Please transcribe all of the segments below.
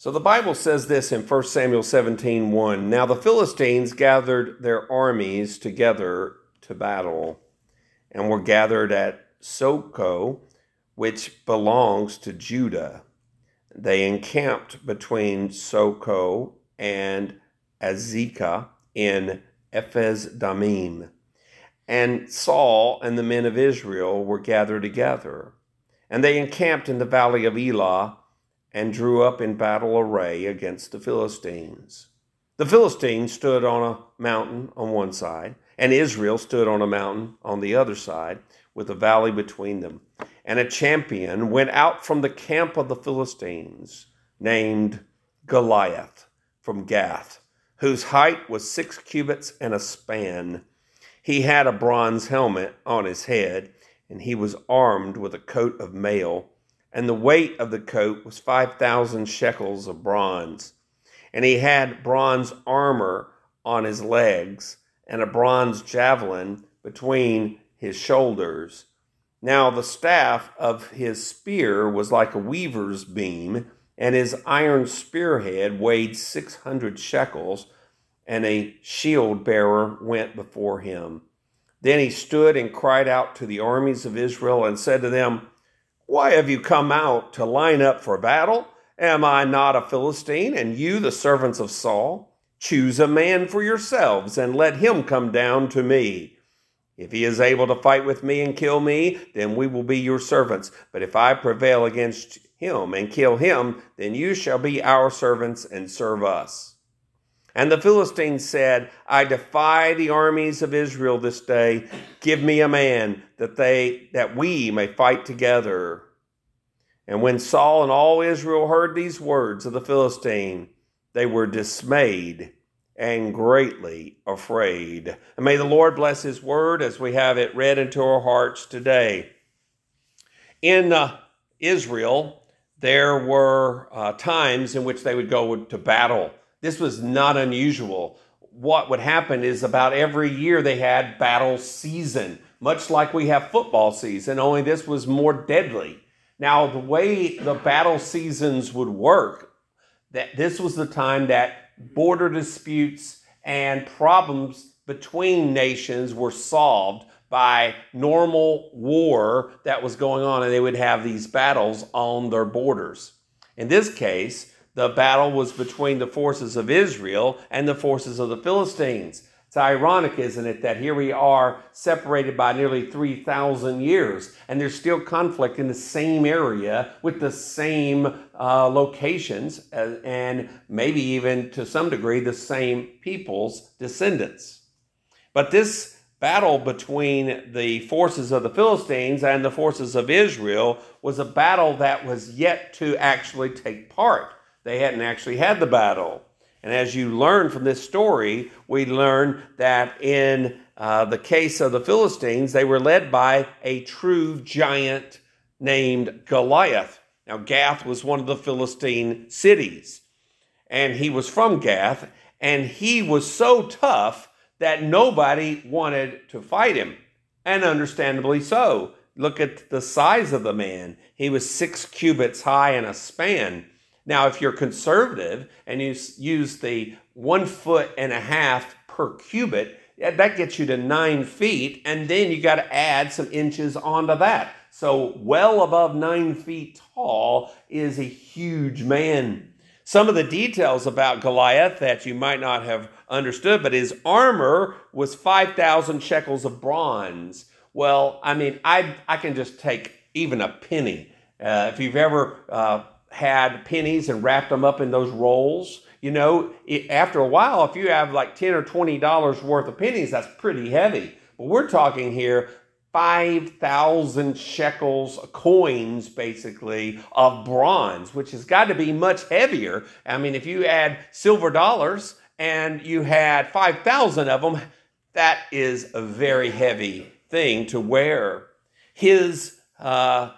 So the Bible says this in 1 Samuel 17 1. Now the Philistines gathered their armies together to battle and were gathered at Socoh, which belongs to Judah. They encamped between Socoh and Azekah in Ephes Dammim. And Saul and the men of Israel were gathered together. And they encamped in the valley of Elah and drew up in battle array against the Philistines. The Philistines stood on a mountain on one side, and Israel stood on a mountain on the other side, with a valley between them. And a champion went out from the camp of the Philistines, named Goliath from Gath, whose height was six cubits and a span. He had a bronze helmet on his head, and he was armed with a coat of mail and the weight of the coat was 5,000 shekels of bronze. And he had bronze armor on his legs and a bronze javelin between his shoulders. Now the staff of his spear was like a weaver's beam, and his iron spearhead weighed 600 shekels, and a shield bearer went before him. Then he stood and cried out to the armies of Israel and said to them, why have you come out to line up for battle? Am I not a Philistine, and you the servants of Saul? Choose a man for yourselves, and let him come down to me. If he is able to fight with me and kill me, then we will be your servants. But if I prevail against him and kill him, then you shall be our servants and serve us. And the Philistines said, I defy the armies of Israel this day. Give me a man that they that we may fight together. And when Saul and all Israel heard these words of the Philistine, they were dismayed and greatly afraid. And may the Lord bless his word as we have it read into our hearts today. In uh, Israel, there were uh, times in which they would go to battle this was not unusual. What would happen is about every year they had battle season, much like we have football season, only this was more deadly. Now, the way the battle seasons would work, that this was the time that border disputes and problems between nations were solved by normal war that was going on, and they would have these battles on their borders. In this case, the battle was between the forces of Israel and the forces of the Philistines. It's ironic, isn't it, that here we are separated by nearly 3,000 years, and there's still conflict in the same area with the same uh, locations, uh, and maybe even to some degree the same people's descendants. But this battle between the forces of the Philistines and the forces of Israel was a battle that was yet to actually take part. They hadn't actually had the battle. And as you learn from this story, we learn that in uh, the case of the Philistines, they were led by a true giant named Goliath. Now, Gath was one of the Philistine cities, and he was from Gath, and he was so tough that nobody wanted to fight him, and understandably so. Look at the size of the man. He was six cubits high and a span. Now, if you're conservative and you use the one foot and a half per cubit, that gets you to nine feet, and then you got to add some inches onto that. So, well above nine feet tall is a huge man. Some of the details about Goliath that you might not have understood, but his armor was 5,000 shekels of bronze. Well, I mean, I, I can just take even a penny. Uh, if you've ever uh, had pennies and wrapped them up in those rolls. You know, it, after a while, if you have like 10 or $20 worth of pennies, that's pretty heavy. But we're talking here 5,000 shekels coins, basically, of bronze, which has got to be much heavier. I mean, if you add silver dollars and you had 5,000 of them, that is a very heavy thing to wear. His uh,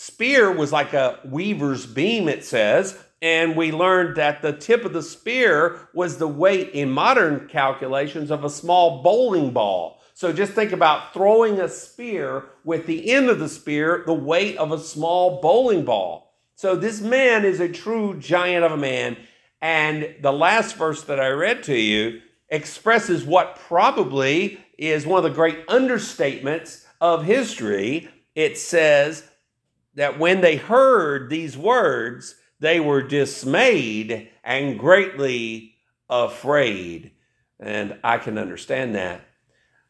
spear was like a weaver's beam, it says. And we learned that the tip of the spear was the weight in modern calculations of a small bowling ball. So just think about throwing a spear with the end of the spear the weight of a small bowling ball. So this man is a true giant of a man. And the last verse that I read to you expresses what probably is one of the great understatements of history. It says that when they heard these words, they were dismayed and greatly afraid. And I can understand that.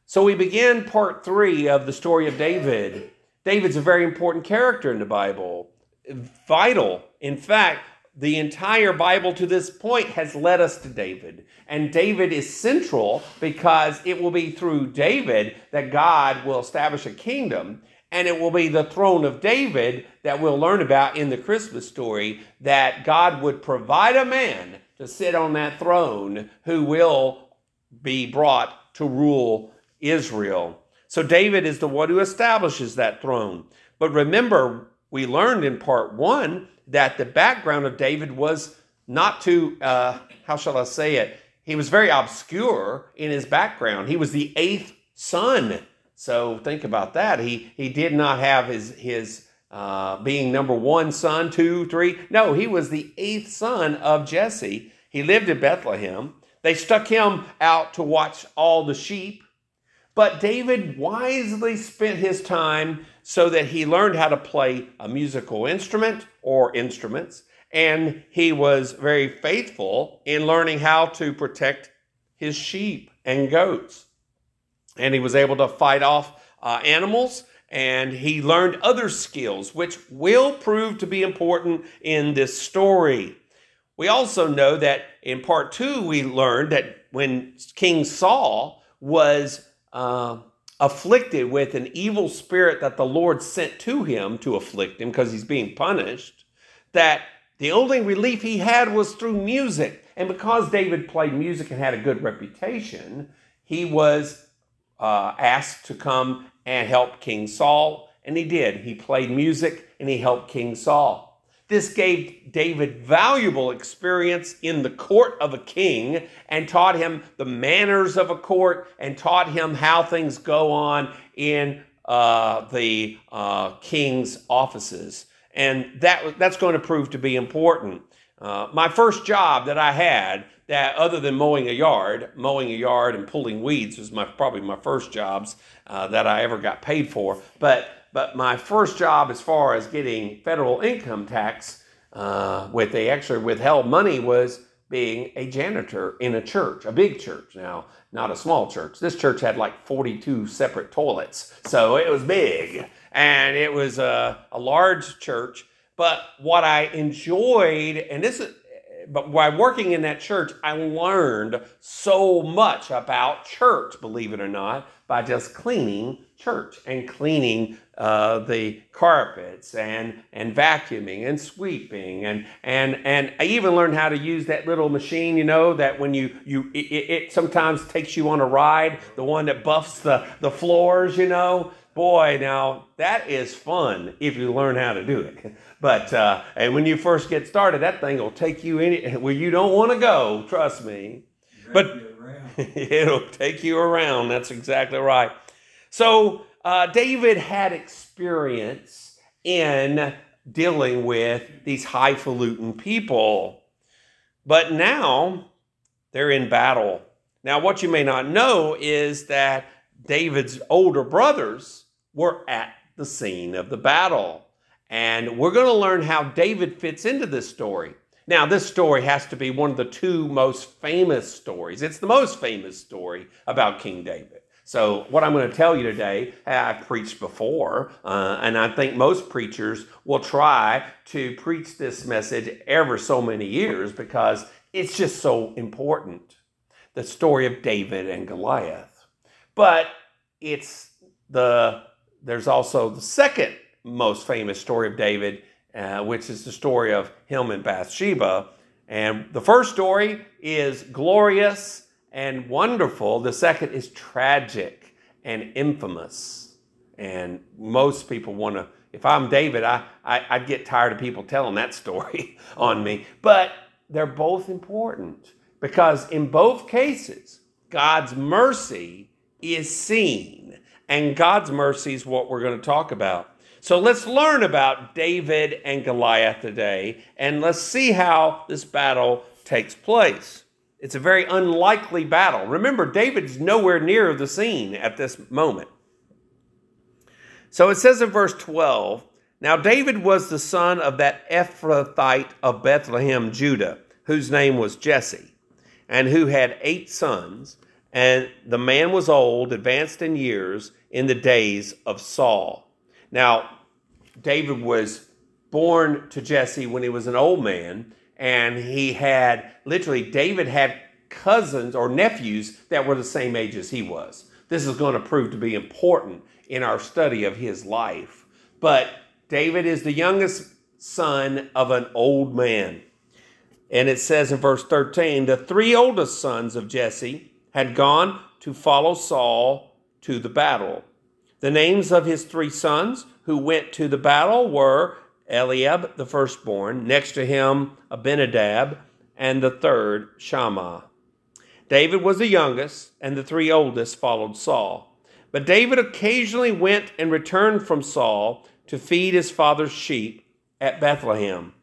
So we begin part three of the story of David. David's a very important character in the Bible, vital. In fact, the entire Bible to this point has led us to David. And David is central because it will be through David that God will establish a kingdom. And it will be the throne of David that we'll learn about in the Christmas story that God would provide a man to sit on that throne who will be brought to rule Israel. So David is the one who establishes that throne. But remember, we learned in part one that the background of David was not too, uh, how shall I say it? He was very obscure in his background. He was the eighth son. So think about that. He, he did not have his, his uh, being number one son, two, three. No, he was the eighth son of Jesse. He lived in Bethlehem. They stuck him out to watch all the sheep. But David wisely spent his time so that he learned how to play a musical instrument or instruments, and he was very faithful in learning how to protect his sheep and goats. And he was able to fight off uh, animals, and he learned other skills, which will prove to be important in this story. We also know that in part two, we learned that when King Saul was uh, afflicted with an evil spirit that the Lord sent to him to afflict him because he's being punished, that the only relief he had was through music. And because David played music and had a good reputation, he was uh, asked to come and help King Saul. And he did. He played music and he helped King Saul. This gave David valuable experience in the court of a king and taught him the manners of a court and taught him how things go on in uh, the uh, king's offices. And that, that's going to prove to be important. Uh, my first job that I had, that other than mowing a yard, mowing a yard and pulling weeds was my probably my first jobs uh, that I ever got paid for. But but my first job, as far as getting federal income tax, uh, with they actually withheld money, was being a janitor in a church, a big church. Now, not a small church. This church had like 42 separate toilets, so it was big, and it was a, a large church. But what I enjoyed, and this is but by working in that church, I learned so much about church, believe it or not, by just cleaning church and cleaning uh, the carpets and, and vacuuming and sweeping and, and, and I even learned how to use that little machine, you know, that when you, you it, it sometimes takes you on a ride, the one that buffs the, the floors, you know. Boy, now that is fun if you learn how to do it. But uh, and when you first get started, that thing will take you any where you don't want to go. Trust me. But it'll take you around. That's exactly right. So uh, David had experience in dealing with these highfalutin people, but now they're in battle. Now, what you may not know is that David's older brothers were at the scene of the battle. And we're going to learn how David fits into this story. Now, this story has to be one of the two most famous stories. It's the most famous story about King David. So, what I'm going to tell you today, I've preached before, uh, and I think most preachers will try to preach this message ever so many years because it's just so important. The story of David and Goliath. But it's the, there's also the second most famous story of David, uh, which is the story of him and Bathsheba. And the first story is glorious and wonderful. The second is tragic and infamous. And most people want to, if I'm David, I, I, I'd get tired of people telling that story on me. But they're both important because in both cases, God's mercy is seen. And God's mercy is what we're going to talk about. So let's learn about David and Goliath today, and let's see how this battle takes place. It's a very unlikely battle. Remember, David's nowhere near the scene at this moment. So it says in verse 12 Now David was the son of that Ephrathite of Bethlehem, Judah, whose name was Jesse, and who had eight sons. And the man was old, advanced in years, in the days of Saul. Now, David was born to Jesse when he was an old man, and he had literally, David had cousins or nephews that were the same age as he was. This is going to prove to be important in our study of his life. But David is the youngest son of an old man. And it says in verse 13 the three oldest sons of Jesse had gone to follow Saul to the battle. The names of his three sons who went to the battle were Eliab, the firstborn, next to him Abinadab, and the third Shammah. David was the youngest, and the three oldest followed Saul. But David occasionally went and returned from Saul to feed his father's sheep at Bethlehem.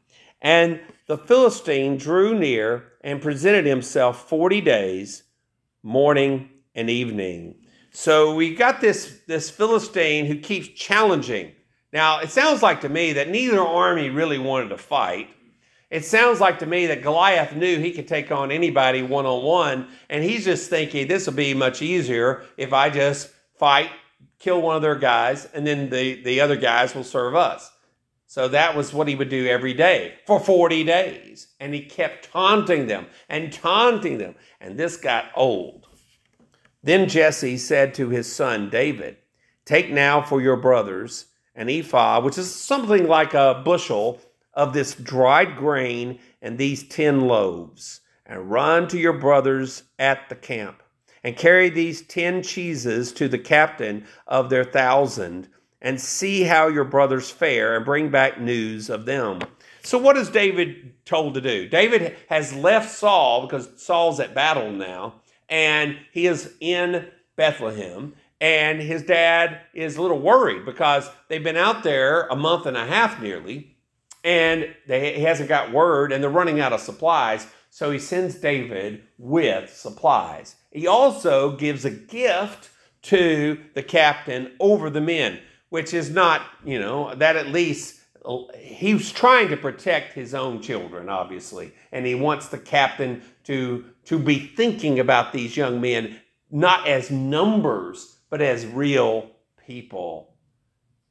And the Philistine drew near and presented himself 40 days, morning and evening. So we got this, this Philistine who keeps challenging. Now, it sounds like to me that neither army really wanted to fight. It sounds like to me that Goliath knew he could take on anybody one on one, and he's just thinking this will be much easier if I just fight, kill one of their guys, and then the, the other guys will serve us. So that was what he would do every day for 40 days. And he kept taunting them and taunting them. And this got old. Then Jesse said to his son David, Take now for your brothers an ephah, which is something like a bushel of this dried grain and these 10 loaves, and run to your brothers at the camp, and carry these 10 cheeses to the captain of their thousand, and see how your brothers fare, and bring back news of them. So, what is David told to do? David has left Saul because Saul's at battle now and he is in Bethlehem. And his dad is a little worried because they've been out there a month and a half nearly, and they, he hasn't got word, and they're running out of supplies. So he sends David with supplies. He also gives a gift to the captain over the men, which is not, you know, that at least he was trying to protect his own children, obviously, and he wants the captain to, to be thinking about these young men not as numbers, but as real people.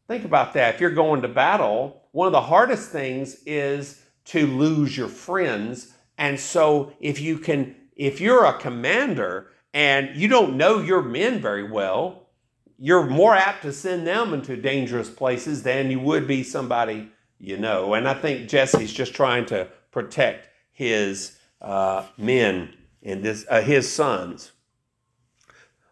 Think about that. If you're going to battle, one of the hardest things is to lose your friends. And so if you can, if you're a commander and you don't know your men very well, you're more apt to send them into dangerous places than you would be somebody you know. And I think Jesse's just trying to protect his uh, men and this, uh, his sons.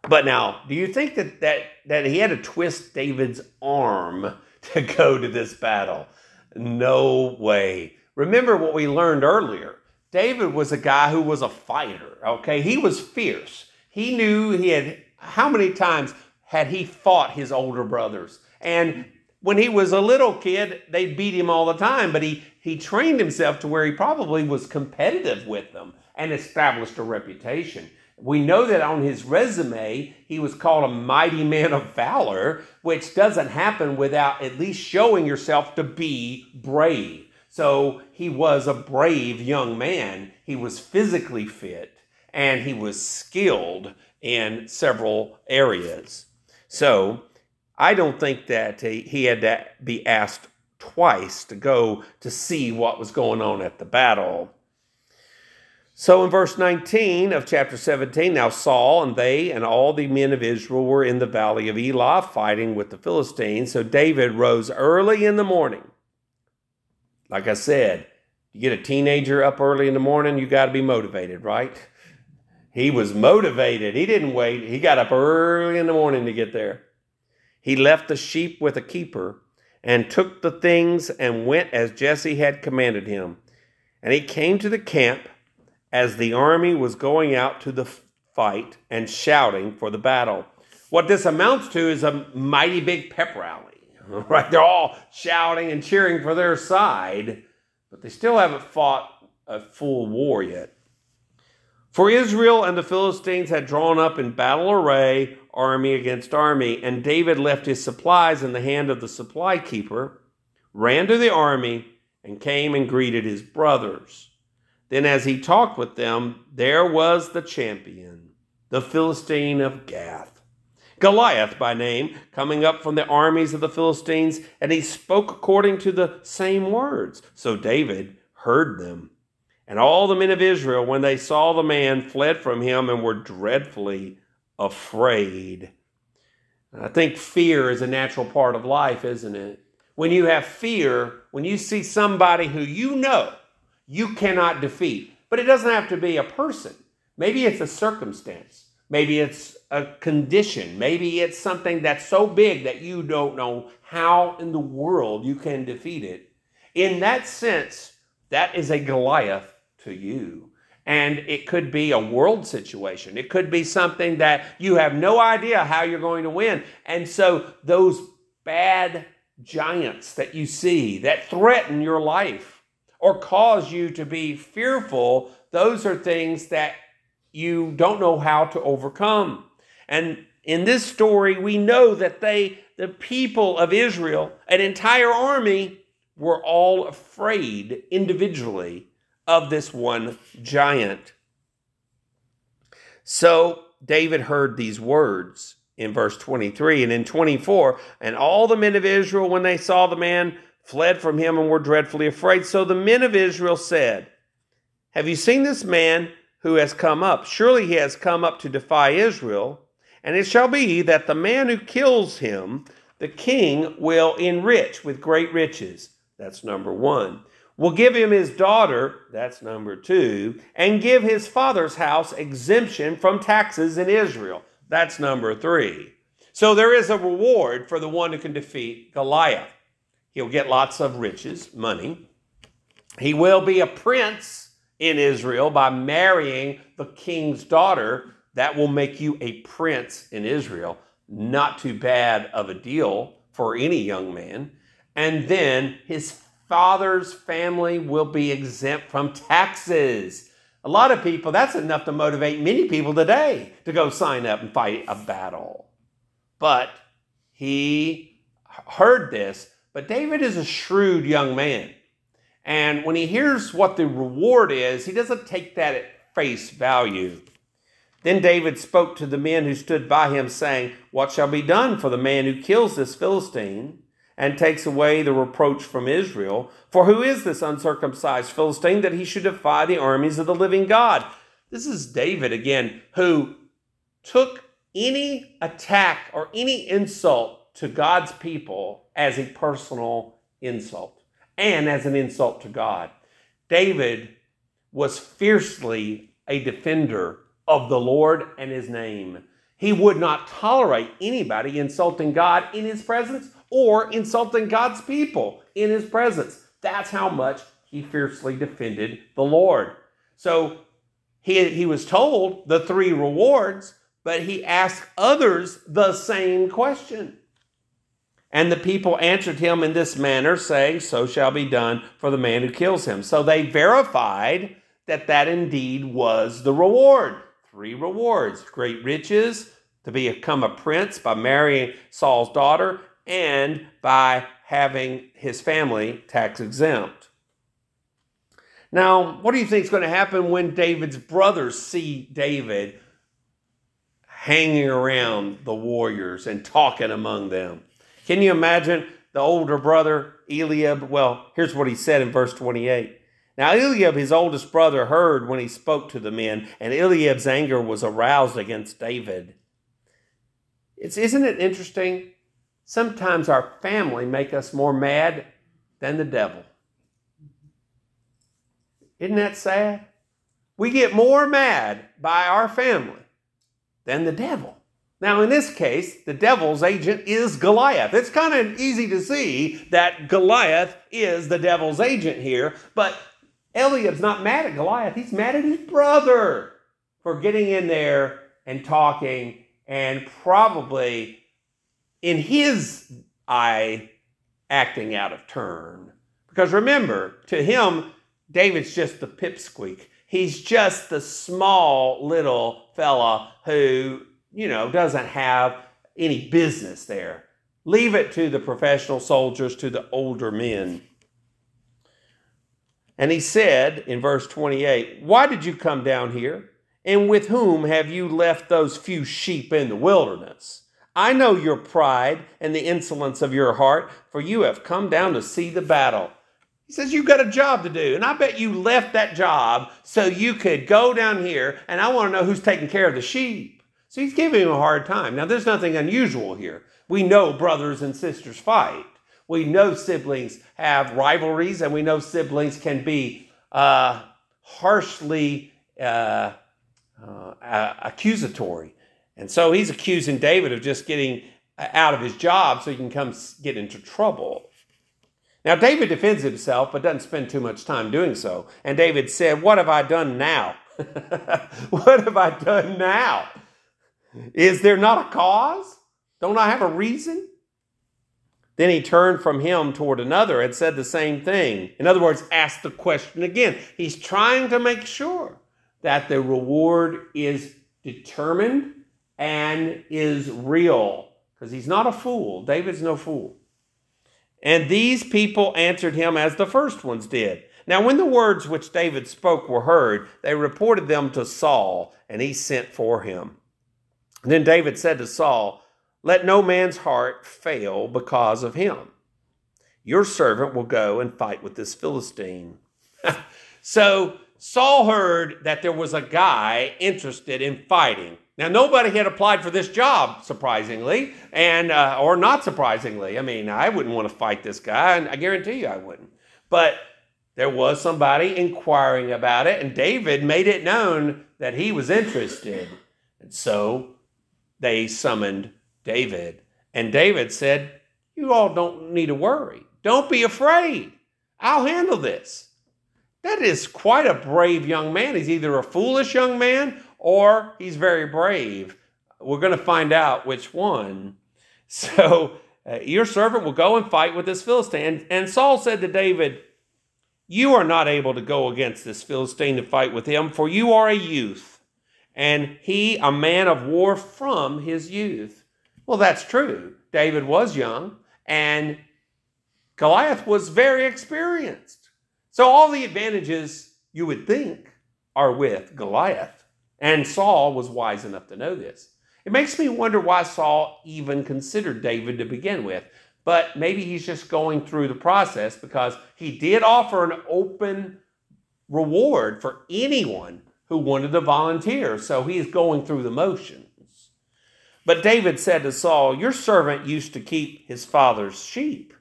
But now, do you think that, that, that he had to twist David's arm to go to this battle? No way. Remember what we learned earlier. David was a guy who was a fighter, okay? He was fierce. He knew he had, how many times had he fought his older brothers? And when he was a little kid, they'd beat him all the time, but he, he trained himself to where he probably was competitive with them and established a reputation. We know that on his resume, he was called a mighty man of valor, which doesn't happen without at least showing yourself to be brave. So he was a brave young man. He was physically fit and he was skilled in several areas. So I don't think that he had to be asked twice to go to see what was going on at the battle. So in verse 19 of chapter 17, now Saul and they and all the men of Israel were in the valley of Elah fighting with the Philistines. So David rose early in the morning. Like I said, you get a teenager up early in the morning, you got to be motivated, right? He was motivated. He didn't wait. He got up early in the morning to get there. He left the sheep with a keeper and took the things and went as Jesse had commanded him. And he came to the camp as the army was going out to the fight and shouting for the battle. What this amounts to is a mighty big pep rally. Right? They're all shouting and cheering for their side, but they still haven't fought a full war yet. For Israel and the Philistines had drawn up in battle array, army against army, and David left his supplies in the hand of the supply keeper, ran to the army, and came and greeted his brothers. Then, as he talked with them, there was the champion, the Philistine of Gath, Goliath by name, coming up from the armies of the Philistines, and he spoke according to the same words. So David heard them. And all the men of Israel, when they saw the man, fled from him and were dreadfully afraid. I think fear is a natural part of life, isn't it? When you have fear, when you see somebody who you know you cannot defeat, but it doesn't have to be a person. Maybe it's a circumstance. Maybe it's a condition. Maybe it's something that's so big that you don't know how in the world you can defeat it. In that sense, that is a Goliath to you. And it could be a world situation. It could be something that you have no idea how you're going to win. And so those bad giants that you see that threaten your life or cause you to be fearful, those are things that you don't know how to overcome. And in this story, we know that they, the people of Israel, an entire army, were all afraid individually of this one giant. So David heard these words in verse 23 and in 24 and all the men of Israel when they saw the man fled from him and were dreadfully afraid. So the men of Israel said have you seen this man who has come up? Surely he has come up to defy Israel. And it shall be that the man who kills him the king will enrich with great riches. That's number 1 will give him his daughter, that's number two, and give his father's house exemption from taxes in Israel. That's number three. So there is a reward for the one who can defeat Goliath. He'll get lots of riches, money. He will be a prince in Israel by marrying the king's daughter. That will make you a prince in Israel. Not too bad of a deal for any young man. And then his father's family will be exempt from taxes. A lot of people, that's enough to motivate many people today to go sign up and fight a battle. But he heard this, but David is a shrewd young man. And when he hears what the reward is, he doesn't take that at face value. Then David spoke to the men who stood by him, saying, What shall be done for the man who kills this Philistine? And takes away the reproach from Israel. For who is this uncircumcised Philistine that he should defy the armies of the living God? This is David again, who took any attack or any insult to God's people as a personal insult and as an insult to God. David was fiercely a defender of the Lord and his name. He would not tolerate anybody insulting God in his presence or insulting God's people in his presence. That's how much he fiercely defended the Lord. So he, he was told the three rewards, but he asked others the same question. And the people answered him in this manner, saying, So shall be done for the man who kills him. So they verified that that indeed was the reward. Three rewards great riches, to become a prince by marrying Saul's daughter, and by having his family tax exempt. Now, what do you think is going to happen when David's brothers see David hanging around the warriors and talking among them? Can you imagine the older brother, Eliab? Well, here's what he said in verse 28. Now, Eliab, his oldest brother, heard when he spoke to the men, and Eliab's anger was aroused against David. It's, isn't it interesting Sometimes our family make us more mad than the devil. Isn't that sad? We get more mad by our family than the devil. Now, in this case, the devil's agent is Goliath. It's kind of easy to see that Goliath is the devil's agent here, but Eliab's not mad at Goliath. He's mad at his brother for getting in there and talking and probably in his eye, acting out of turn. Because remember, to him, David's just the pipsqueak. He's just the small little fella who, you know, doesn't have any business there. Leave it to the professional soldiers, to the older men. And he said in verse 28, Why did you come down here? And with whom have you left those few sheep in the wilderness? I know your pride and the insolence of your heart, for you have come down to see the battle. He says, You've got a job to do. And I bet you left that job so you could go down here, and I want to know who's taking care of the sheep. So he's giving him a hard time. Now, there's nothing unusual here. We know brothers and sisters fight. We know siblings have rivalries, and we know siblings can be uh, harshly uh, uh, accusatory. And so he's accusing David of just getting uh, out of his job so he can come get into trouble. Now, David defends himself, but doesn't spend too much time doing so. And David said, What have I done now? what have I done now? Is there not a cause? Don't I have a reason? Then he turned from him toward another and said the same thing. In other words, asked the question again. He's trying to make sure that the reward is determined and is real because he's not a fool. David's no fool. And these people answered him as the first ones did. Now, when the words which David spoke were heard, they reported them to Saul, and he sent for him. Then David said to Saul, Let no man's heart fail because of him. Your servant will go and fight with this Philistine. so Saul heard that there was a guy interested in fighting. Now, nobody had applied for this job, surprisingly, and uh, or not surprisingly. I mean, I wouldn't want to fight this guy, and I guarantee you I wouldn't. But there was somebody inquiring about it, and David made it known that he was interested. And so they summoned David. And David said, You all don't need to worry. Don't be afraid. I'll handle this. That is quite a brave young man. He's either a foolish young man or he's very brave. We're going to find out which one. So, uh, your servant will go and fight with this Philistine. And Saul said to David, You are not able to go against this Philistine to fight with him, for you are a youth, and he a man of war from his youth. Well, that's true. David was young, and Goliath was very experienced. So, all the advantages you would think are with Goliath. And Saul was wise enough to know this. It makes me wonder why Saul even considered David to begin with. But maybe he's just going through the process because he did offer an open reward for anyone who wanted to volunteer. So he's going through the motions. But David said to Saul, Your servant used to keep his father's sheep.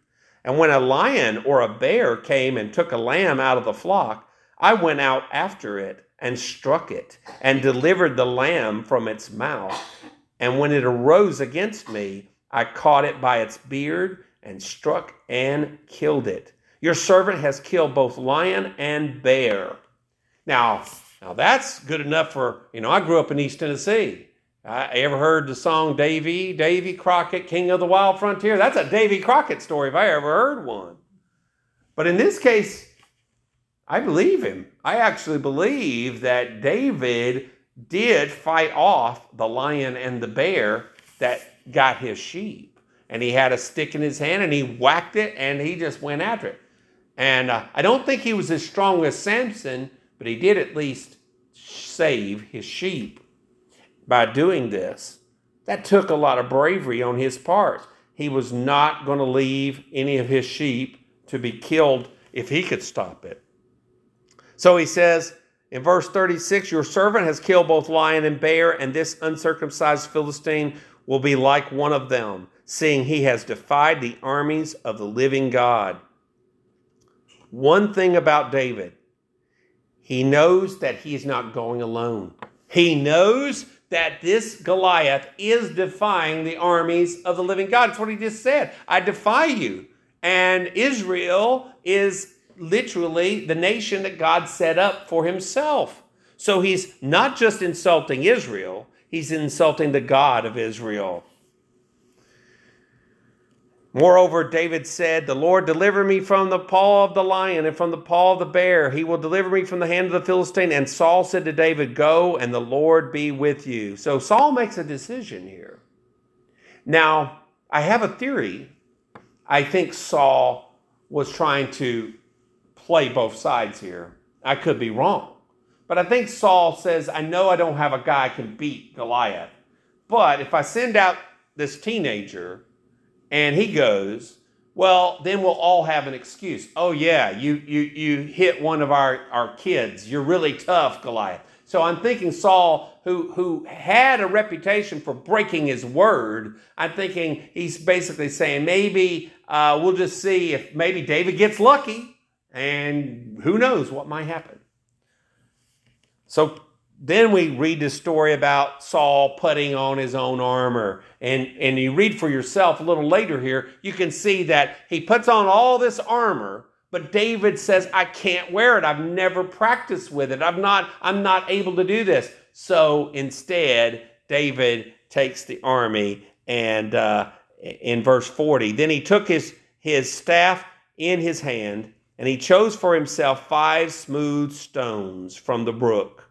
And when a lion or a bear came and took a lamb out of the flock, I went out after it and struck it and delivered the lamb from its mouth. And when it arose against me, I caught it by its beard and struck and killed it. Your servant has killed both lion and bear. Now, now that's good enough for, you know, I grew up in East Tennessee. I ever heard the song Davy, Davy Crockett, King of the Wild Frontier? That's a Davy Crockett story if I ever heard one. But in this case, I believe him. I actually believe that David did fight off the lion and the bear that got his sheep. And he had a stick in his hand and he whacked it and he just went after it. And uh, I don't think he was as strong as Samson, but he did at least save his sheep by doing this. That took a lot of bravery on his part. He was not going to leave any of his sheep to be killed if he could stop it. So he says in verse 36 Your servant has killed both lion and bear, and this uncircumcised Philistine will be like one of them, seeing he has defied the armies of the living God. One thing about David, he knows that he is not going alone. He knows that this Goliath is defying the armies of the living God. That's what he just said. I defy you. And Israel is literally the nation that God set up for himself. So he's not just insulting Israel, he's insulting the God of Israel. Moreover, David said, The Lord deliver me from the paw of the lion and from the paw of the bear. He will deliver me from the hand of the Philistine. And Saul said to David, Go, and the Lord be with you. So Saul makes a decision here. Now, I have a theory. I think Saul was trying to play both sides here. I could be wrong. But I think Saul says, I know I don't have a guy can beat Goliath. But if I send out this teenager, and he goes, well, then we'll all have an excuse. Oh yeah, you you you hit one of our, our kids. You're really tough, Goliath. So I'm thinking Saul, who who had a reputation for breaking his word, I'm thinking he's basically saying maybe uh, we'll just see if maybe David gets lucky, and who knows what might happen. So then we read the story about Saul putting on his own armor. And, and you read for yourself a little later here, you can see that he puts on all this armor, but David says, I can't wear it. I've never practiced with it. I'm not, I'm not able to do this. So instead, David takes the army and uh, in verse 40, then he took his, his staff in his hand and he chose for himself five smooth stones from the brook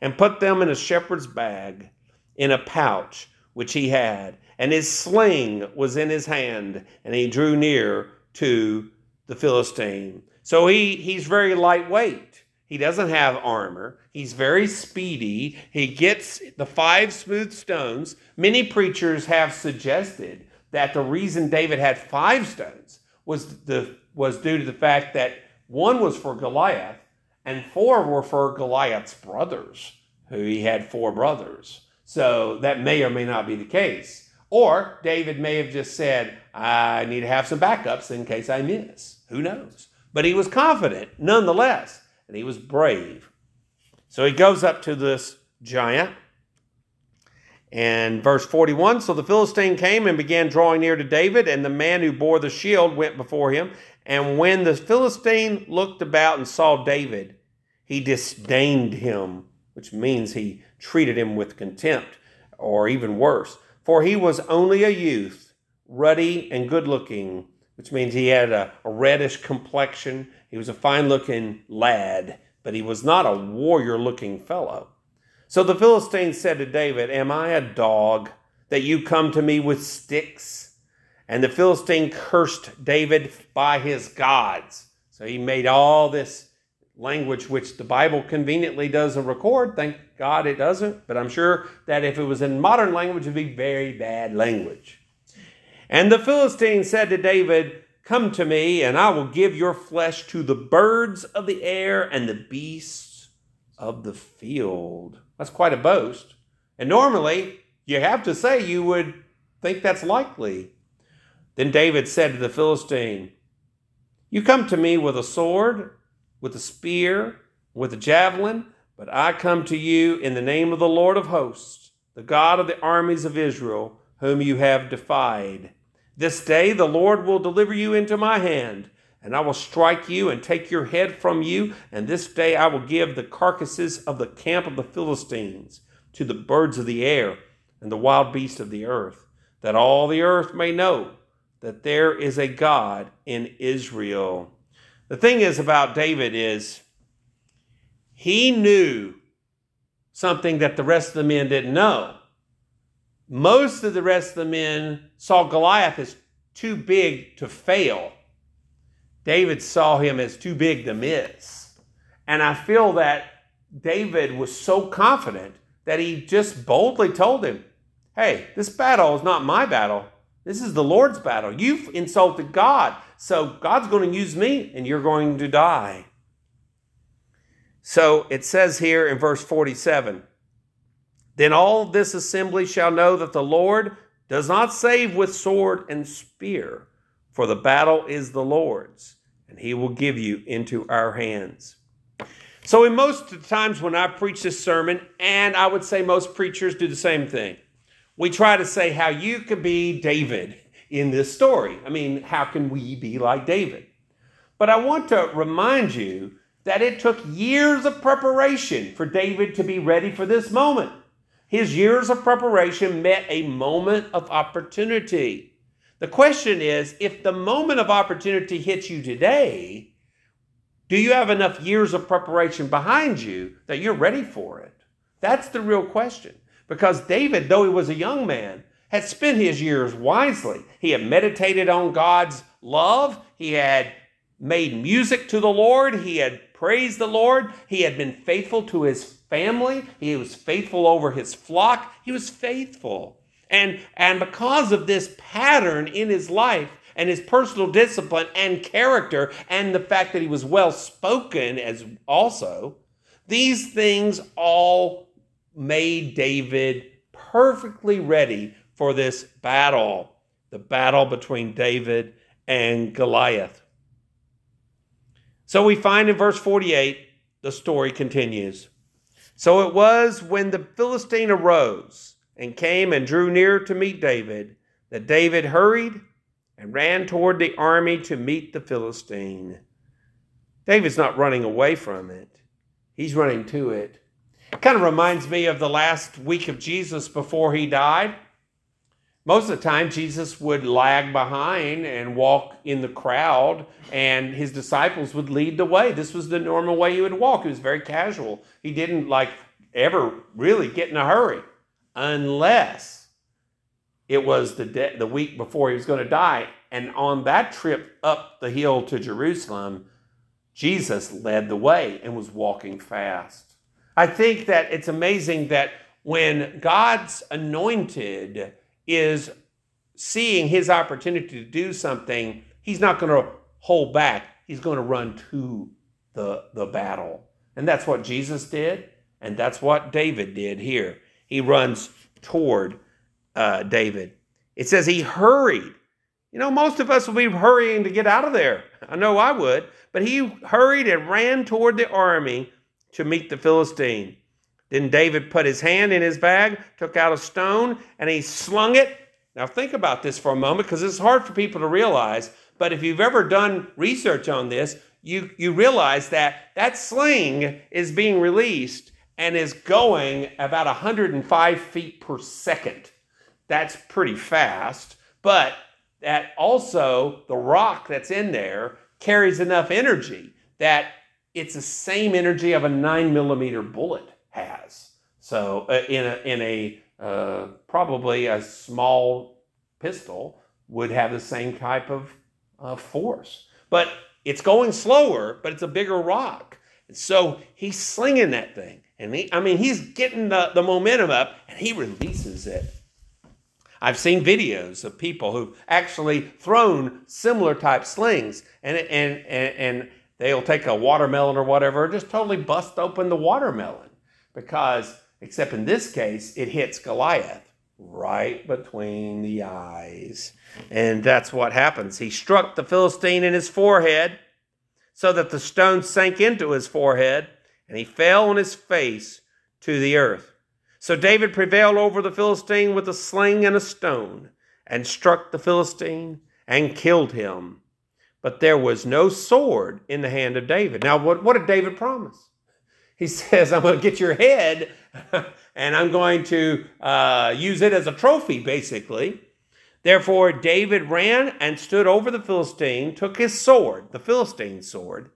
and put them in a shepherd's bag in a pouch which he had. And his sling was in his hand, and he drew near to the Philistine. So he, he's very lightweight. He doesn't have armor. He's very speedy. He gets the five smooth stones. Many preachers have suggested that the reason David had five stones was, the, was due to the fact that one was for Goliath and four were for Goliath's brothers, who he had four brothers. So that may or may not be the case. Or David may have just said, I need to have some backups in case I miss. Who knows? But he was confident nonetheless, and he was brave. So he goes up to this giant. And verse 41 So the Philistine came and began drawing near to David, and the man who bore the shield went before him. And when the Philistine looked about and saw David, he disdained him, which means he treated him with contempt, or even worse. For he was only a youth, ruddy and good looking, which means he had a, a reddish complexion. He was a fine looking lad, but he was not a warrior looking fellow. So the Philistine said to David, Am I a dog that you come to me with sticks? And the Philistine cursed David by his gods. So he made all this language which the Bible conveniently doesn't record. Thank God it doesn't. But I'm sure that if it was in modern language, it would be very bad language. And the Philistine said to David, Come to me, and I will give your flesh to the birds of the air and the beasts of the field. That's quite a boast. And normally, you have to say you would think that's likely. Then David said to the Philistine, You come to me with a sword with a spear, with a javelin, but I come to you in the name of the Lord of hosts, the God of the armies of Israel, whom you have defied. This day the Lord will deliver you into my hand, and I will strike you and take your head from you, and this day I will give the carcasses of the camp of the Philistines to the birds of the air and the wild beasts of the earth, that all the earth may know that there is a God in Israel. The thing is about David is he knew something that the rest of the men didn't know. Most of the rest of the men saw Goliath as too big to fail. David saw him as too big to miss. And I feel that David was so confident that he just boldly told him, Hey, this battle is not my battle. This is the Lord's battle. You've insulted God. So God's going to use me and you're going to die. So it says here in verse 47 Then all this assembly shall know that the Lord does not save with sword and spear, for the battle is the Lord's, and he will give you into our hands. So, in most of the times when I preach this sermon, and I would say most preachers do the same thing, we try to say how you could be David in this story. I mean, how can we be like David? But I want to remind you that it took years of preparation for David to be ready for this moment. His years of preparation met a moment of opportunity. The question is if the moment of opportunity hits you today, do you have enough years of preparation behind you that you're ready for it? That's the real question. Because David, though he was a young man, had spent his years wisely. He had meditated on God's love, he had made music to the Lord, he had praised the Lord, he had been faithful to his family, he was faithful over his flock, he was faithful. And, and because of this pattern in his life, and his personal discipline and character, and the fact that he was well spoken as also, these things all made David perfectly ready for this battle, the battle between David and Goliath. So we find in verse 48, the story continues. So it was when the Philistine arose and came and drew near to meet David that David hurried and ran toward the army to meet the Philistine. David's not running away from it, he's running to it. It kind of reminds me of the last week of Jesus before he died. Most of the time, Jesus would lag behind and walk in the crowd, and his disciples would lead the way. This was the normal way he would walk. He was very casual. He didn't like ever really get in a hurry unless it was the, de- the week before he was going to die. And on that trip up the hill to Jerusalem, Jesus led the way and was walking fast. I think that it's amazing that when God's anointed is seeing his opportunity to do something, he's not going to hold back. He's going to run to the, the battle. And that's what Jesus did, and that's what David did here. He runs toward uh, David. It says he hurried. You know, most of us will be hurrying to get out of there. I know I would. But he hurried and ran toward the army to meet the Philistine. Then David put his hand in his bag, took out a stone, and he slung it. Now, think about this for a moment because it's hard for people to realize. But if you've ever done research on this, you, you realize that that sling is being released and is going about 105 feet per second. That's pretty fast. But that also, the rock that's in there carries enough energy that it's the same energy of a nine millimeter bullet has. So uh, in a, in a uh, probably a small pistol would have the same type of uh, force, but it's going slower, but it's a bigger rock. And so he's slinging that thing, and he, I mean, he's getting the, the momentum up, and he releases it. I've seen videos of people who've actually thrown similar type slings, and and and, and they'll take a watermelon or whatever, just totally bust open the watermelon because, except in this case, it hits Goliath right between the eyes. And that's what happens. He struck the Philistine in his forehead so that the stone sank into his forehead and he fell on his face to the earth. So David prevailed over the Philistine with a sling and a stone and struck the Philistine and killed him. But there was no sword in the hand of David. Now, what, what did David promise? He says, I'm going to get your head and I'm going to uh, use it as a trophy, basically. Therefore, David ran and stood over the Philistine, took his sword, the Philistine's sword,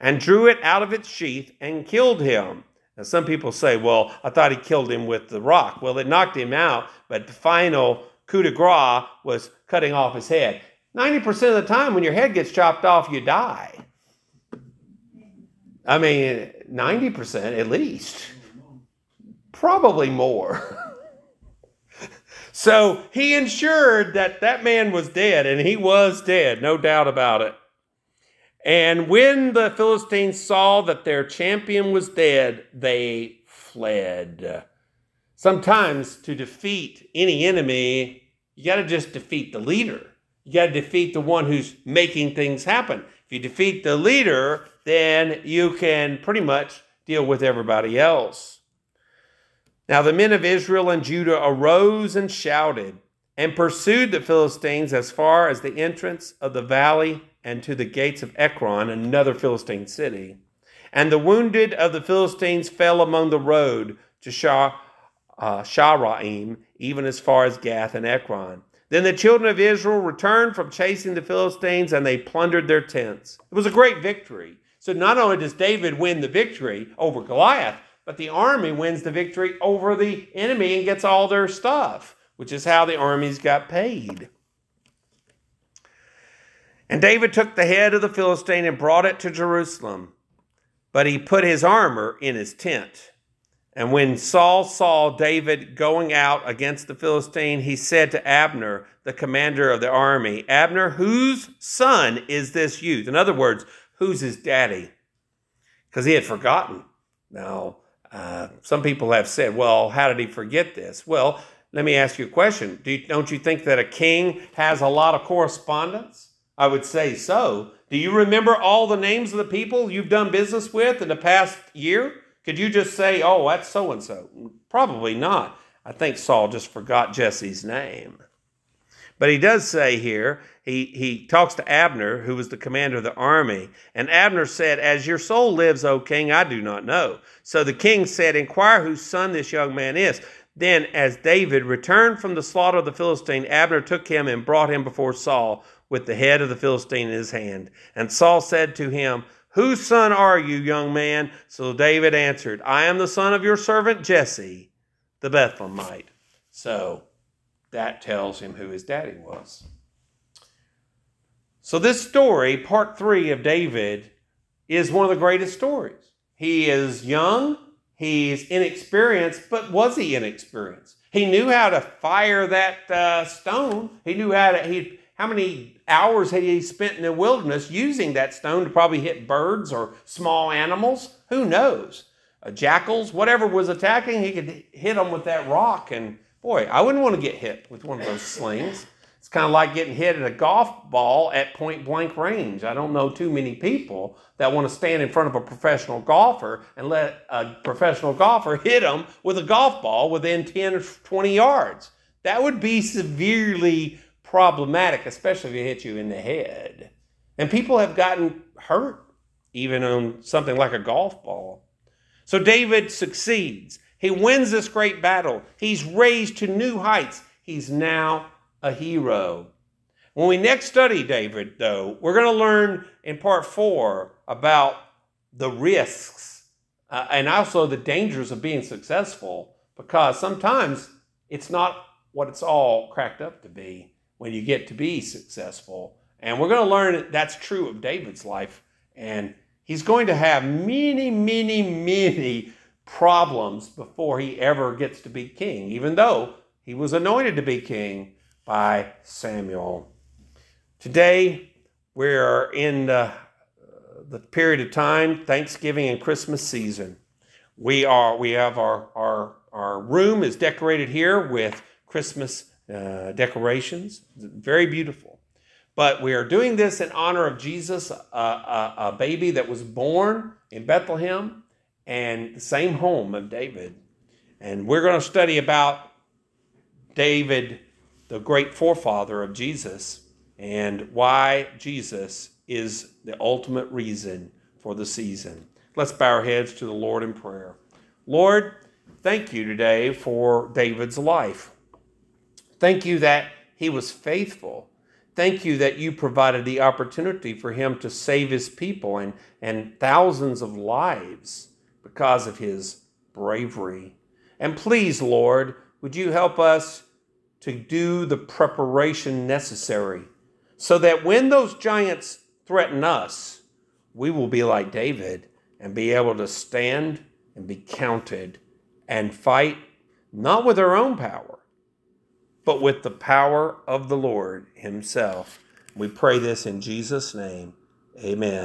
and drew it out of its sheath and killed him. Now, some people say, well, I thought he killed him with the rock. Well, it knocked him out, but the final coup de grace was cutting off his head. 90% of the time, when your head gets chopped off, you die. I mean, 90% at least. Probably more. so he ensured that that man was dead, and he was dead, no doubt about it. And when the Philistines saw that their champion was dead, they fled. Sometimes to defeat any enemy, you got to just defeat the leader. You got to defeat the one who's making things happen. If you defeat the leader, then you can pretty much deal with everybody else. Now the men of Israel and Judah arose and shouted and pursued the Philistines as far as the entrance of the valley and to the gates of Ekron, another Philistine city. And the wounded of the Philistines fell among the road to Shah, uh, Shaharaim, even as far as Gath and Ekron. Then the children of Israel returned from chasing the Philistines and they plundered their tents. It was a great victory. So not only does David win the victory over Goliath, but the army wins the victory over the enemy and gets all their stuff, which is how the armies got paid. And David took the head of the Philistine and brought it to Jerusalem, but he put his armor in his tent. And when Saul saw David going out against the Philistine, he said to Abner, the commander of the army, Abner, whose son is this youth? In other words, who's his daddy? Because he had forgotten. Now, uh, some people have said, well, how did he forget this? Well, let me ask you a question. Do you, don't you think that a king has a lot of correspondence? I would say so. Do you remember all the names of the people you've done business with in the past year? Could you just say, oh, that's so and so? Probably not. I think Saul just forgot Jesse's name. But he does say here, he, he talks to Abner, who was the commander of the army. And Abner said, As your soul lives, O king, I do not know. So the king said, Inquire whose son this young man is. Then, as David returned from the slaughter of the Philistine, Abner took him and brought him before Saul with the head of the Philistine in his hand. And Saul said to him, Whose son are you, young man? So David answered, I am the son of your servant Jesse, the Bethlehemite. So that tells him who his daddy was. So, this story, part three of David, is one of the greatest stories. He is young, he's inexperienced, but was he inexperienced? He knew how to fire that uh, stone. He knew how to, he, how many hours had he spent in the wilderness using that stone to probably hit birds or small animals? Who knows? Uh, jackals, whatever was attacking, he could hit them with that rock. And boy, I wouldn't want to get hit with one of those slings. It's kind of like getting hit at a golf ball at point blank range. I don't know too many people that want to stand in front of a professional golfer and let a professional golfer hit them with a golf ball within 10 or 20 yards. That would be severely problematic, especially if it hits you in the head. And people have gotten hurt even on something like a golf ball. So David succeeds. He wins this great battle. He's raised to new heights. He's now a hero. When we next study David, though, we're going to learn in part four about the risks uh, and also the dangers of being successful because sometimes it's not what it's all cracked up to be when you get to be successful. And we're going to learn that that's true of David's life. And he's going to have many, many, many problems before he ever gets to be king, even though he was anointed to be king by Samuel. Today, we're in the, the period of time, Thanksgiving and Christmas season. We are we have our our our room is decorated here with Christmas uh, decorations, very beautiful. But we are doing this in honor of Jesus, a, a, a baby that was born in Bethlehem and the same home of David. And we're going to study about David the great forefather of Jesus and why Jesus is the ultimate reason for the season. Let's bow our heads to the Lord in prayer. Lord, thank you today for David's life. Thank you that he was faithful. Thank you that you provided the opportunity for him to save his people and, and thousands of lives because of his bravery. And please, Lord, would you help us to do the preparation necessary so that when those giants threaten us, we will be like David and be able to stand and be counted and fight not with our own power, but with the power of the Lord Himself. We pray this in Jesus' name. Amen.